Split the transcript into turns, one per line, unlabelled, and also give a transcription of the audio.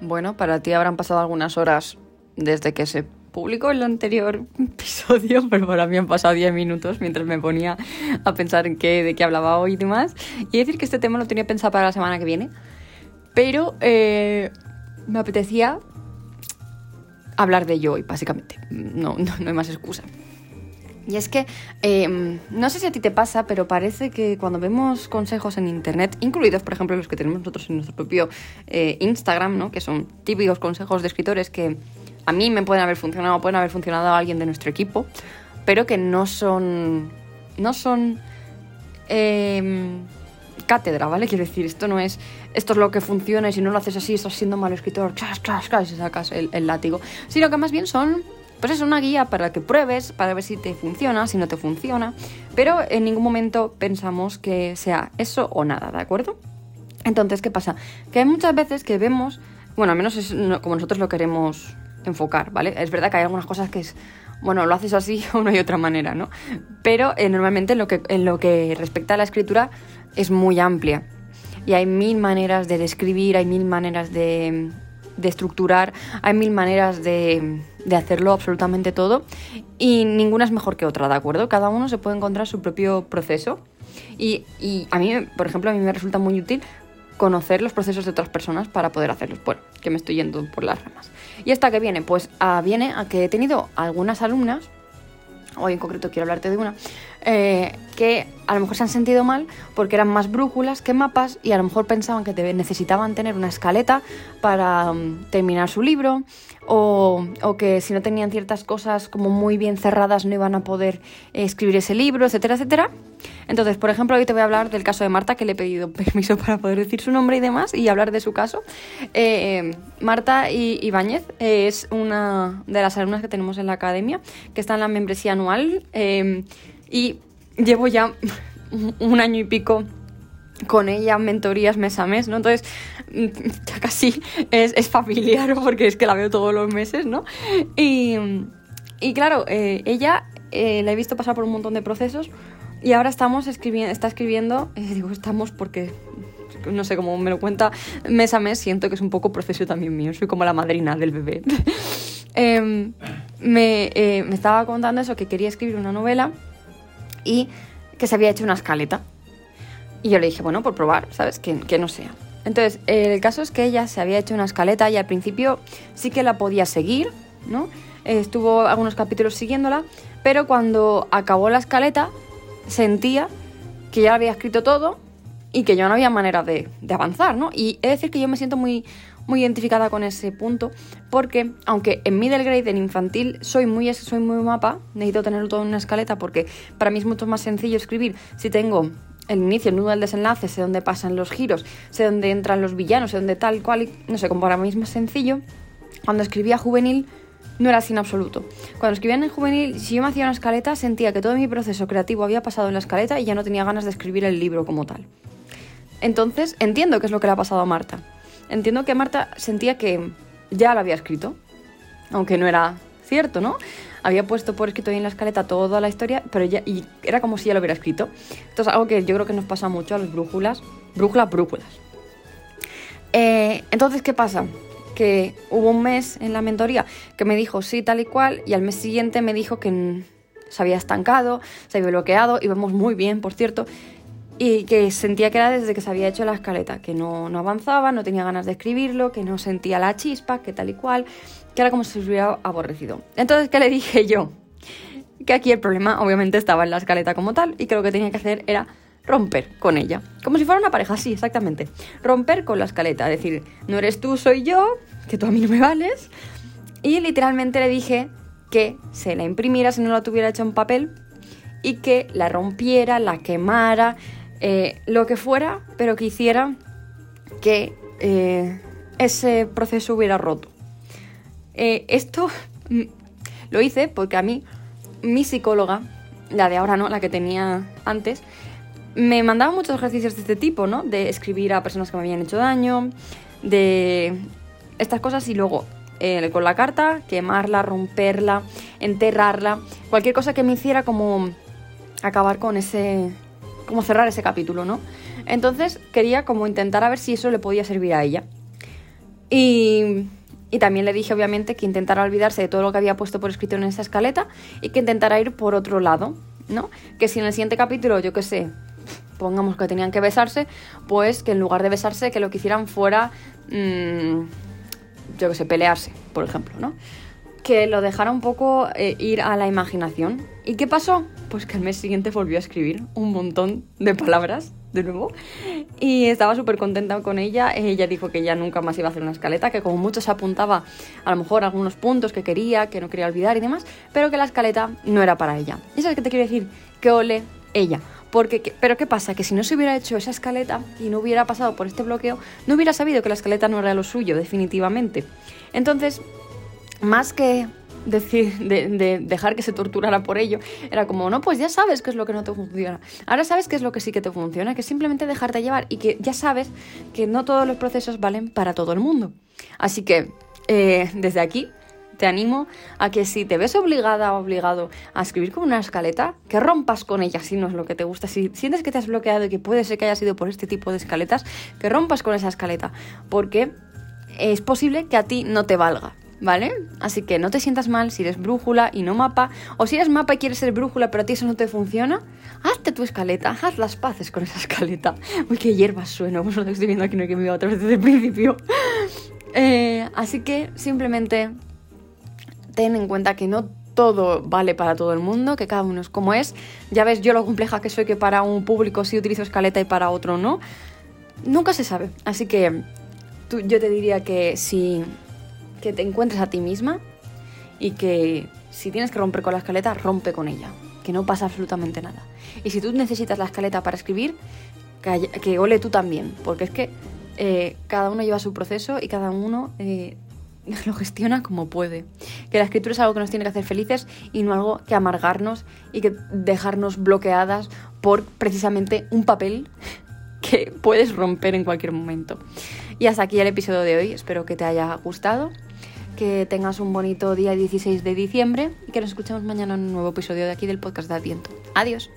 Bueno, para ti habrán pasado algunas horas desde que se publicó el anterior episodio, pero para mí han pasado 10 minutos mientras me ponía a pensar en qué, de qué hablaba hoy y demás. Y decir que este tema lo tenía pensado para la semana que viene, pero eh, me apetecía hablar de ello hoy, básicamente. No, no, no hay más excusa. Y es que, eh, no sé si a ti te pasa, pero parece que cuando vemos consejos en Internet, incluidos, por ejemplo, los que tenemos nosotros en nuestro propio eh, Instagram, ¿no? que son típicos consejos de escritores que a mí me pueden haber funcionado, pueden haber funcionado a alguien de nuestro equipo, pero que no son. no son. Eh, cátedra, ¿vale? Quiero decir, esto no es. Esto es lo que funciona y si no lo haces así, estás siendo mal escritor, chas, chas, chas, y sacas el látigo. Sino que más bien son pues es una guía para que pruebes, para ver si te funciona, si no te funciona, pero en ningún momento pensamos que sea eso o nada, ¿de acuerdo? Entonces, ¿qué pasa? Que hay muchas veces que vemos, bueno, al menos es como nosotros lo queremos enfocar, ¿vale? Es verdad que hay algunas cosas que es, bueno, lo haces así o no hay otra manera, ¿no? Pero eh, normalmente en lo, que, en lo que respecta a la escritura es muy amplia y hay mil maneras de describir, hay mil maneras de, de estructurar, hay mil maneras de, de, hacerlo absolutamente todo y ninguna es mejor que otra, ¿de acuerdo? Cada uno se puede encontrar su propio proceso y, y a mí, por ejemplo, a mí me resulta muy útil conocer los procesos de otras personas para poder hacerlos. Bueno, que me estoy yendo por las ramas. ¿Y esta que viene? Pues a, viene a que he tenido algunas alumnas, hoy en concreto quiero hablarte de una, eh, que a lo mejor se han sentido mal porque eran más brújulas que mapas y a lo mejor pensaban que necesitaban tener una escaleta para um, terminar su libro o, que si no tenían ciertas cosas como muy bien cerradas no iban a poder escribir ese libro, etcétera, etcétera. Entonces, por ejemplo, hoy te voy a hablar del caso de Marta, que le he pedido permiso para poder decir su nombre y demás y hablar de su caso. Eh, Marta Ibáñez es una de las alumnas que tenemos en la academia, que está en la membresía anual. Eh, y llevo ya un año y pico con ella, mentorías mes a mes, ¿no? Entonces, ya casi es, familiar porque es que la veo todos los meses, ¿no? Y, y claro, eh, ella eh, la he visto pasar por un montón de procesos y ahora estamos escribiendo, está escribiendo, eh, digo estamos porque no sé cómo me lo cuenta mes a mes, siento que es un poco proceso también mío, soy como la madrina del bebé. Em, me, me estaba contando eso, que quería escribir una novela y que se había hecho una escaleta. Y yo le dije, bueno, por probar, ¿sabes? Que, que no sea. Entonces, el caso es que ella se había hecho una escaleta y al principio sí que la podía seguir, ¿no? Estuvo algunos capítulos siguiéndola, pero cuando acabó la escaleta sentía que ya había escrito todo y que ya no había manera de, de avanzar, ¿no? Y es decir que yo me siento muy, muy identificada con ese punto, porque aunque en middle grade, en infantil, soy muy, soy muy mapa, necesito tenerlo todo en una escaleta porque para mí es mucho más sencillo escribir si tengo el inicio, el nudo del desenlace, sé dónde pasan los giros, sé dónde entran los villanos, sé dónde tal cual, no sé, como para mí es más sencillo. Cuando escribía juvenil no era así en absoluto. Cuando escribía en juvenil, si yo me hacía una escaleta, sentía que todo mi proceso creativo había pasado en la escaleta y ya no tenía ganas de escribir el libro como tal. Entonces, entiendo qué es lo que le ha pasado a Marta. Entiendo que Marta sentía que ya lo había escrito, aunque no era cierto, ¿no? Había puesto por escrito ahí en la escaleta toda la historia, pero ya y era como si ya lo hubiera escrito. Esto es algo que yo creo que nos pasa mucho a los brújulas, brújulas, brújulas. Eh, entonces, ¿qué pasa? Que hubo un mes en la mentoría que me dijo sí, tal y cual, y al mes siguiente me dijo que se había estancado, se había bloqueado, íbamos muy bien, por cierto, y que sentía que era desde que se había hecho la escaleta, que no, no, avanzaba, no tenía ganas de escribirlo, que no sentía la chispa, que tal y cual, que era como si se hubiera aborrecido. Entonces, ¿qué le dije yo? Que aquí el problema obviamente estaba en la escaleta como tal y que lo que tenía que hacer era romper con ella. Como si fuera una pareja, sí, exactamente. Romper con la escaleta, es decir, no eres tú, soy yo, que tú a mí no me vales. Y literalmente le dije que se la imprimiera si no la tuviera hecho en papel y que la rompiera, la quemara, eh, lo que fuera, pero que hiciera que eh, ese proceso hubiera roto. Eh, esto mm, lo hice porque a mí, mi psicóloga, la de ahora no, la que tenía antes, me mandaba muchos ejercicios de este tipo, ¿no? De escribir a personas que me habían hecho daño, de estas cosas y luego con la carta quemarla, romperla, enterrarla, cualquier cosa que me hiciera como acabar con ese como cerrar ese capítulo, ¿no? Entonces quería como intentar a ver si eso le podía servir a ella. Y, y también le dije, obviamente, que intentara olvidarse de todo lo que había puesto por escrito en esa escaleta y que intentara ir por otro lado, ¿no? Que si en el siguiente capítulo, yo qué sé, pongamos que tenían que besarse, pues que en lugar de besarse, que lo que hicieran fuera, mmm, yo qué sé, pelearse, por ejemplo, ¿no? Que lo dejara un poco eh, ir a la imaginación. ¿Y qué pasó? Pues que el mes siguiente volvió a escribir un montón de palabras de nuevo. Y estaba súper contenta con ella. Ella dijo que ya nunca más iba a hacer una escaleta, que como mucho se apuntaba a lo mejor algunos puntos que quería, que no quería olvidar y demás, pero que la escaleta no era para ella. ¿Y sabes qué te quiero decir? Que ole ella. Porque, pero ¿qué pasa? Que si no se hubiera hecho esa escaleta y no hubiera pasado por este bloqueo, no hubiera sabido que la escaleta no era lo suyo, definitivamente. Entonces, más que decir, de, de, dejar que se torturara por ello, era como, no, pues ya sabes qué es lo que no te funciona. Ahora sabes qué es lo que sí que te funciona, que es simplemente dejarte llevar y que ya sabes que no todos los procesos valen para todo el mundo. Así que, eh, desde aquí, te animo a que si te ves obligada o obligado a escribir con una escaleta, que rompas con ella si no es lo que te gusta. Si sientes que te has bloqueado y que puede ser que haya sido por este tipo de escaletas, que rompas con esa escaleta, porque es posible que a ti no te valga. ¿Vale? Así que no te sientas mal si eres brújula y no mapa, o si eres mapa y quieres ser brújula pero a ti eso no te funciona, hazte tu escaleta, haz las paces con esa escaleta. Uy, qué hierbas sueno, pues lo estoy viendo aquí, no hay que iba otra vez desde el principio. Eh, así que simplemente ten en cuenta que no todo vale para todo el mundo, que cada uno es como es. Ya ves yo lo compleja que soy que para un público sí utilizo escaleta y para otro no. Nunca se sabe. Así que tú, yo te diría que si que te encuentres a ti misma y que si tienes que romper con la escaleta, rompe con ella, que no pasa absolutamente nada. Y si tú necesitas la escaleta para escribir, que, ole tú también, porque es que eh, cada uno lleva su proceso y cada uno eh, lo gestiona como puede. Que la escritura es algo que nos tiene que hacer felices y no algo que amargarnos y que dejarnos bloqueadas por precisamente un papel que puedes romper en cualquier momento. Y hasta aquí el episodio de hoy, espero que te haya gustado que tengas un bonito día 16 de diciembre y que nos escuchemos mañana en un nuevo episodio de aquí del podcast de Adviento. Adiós.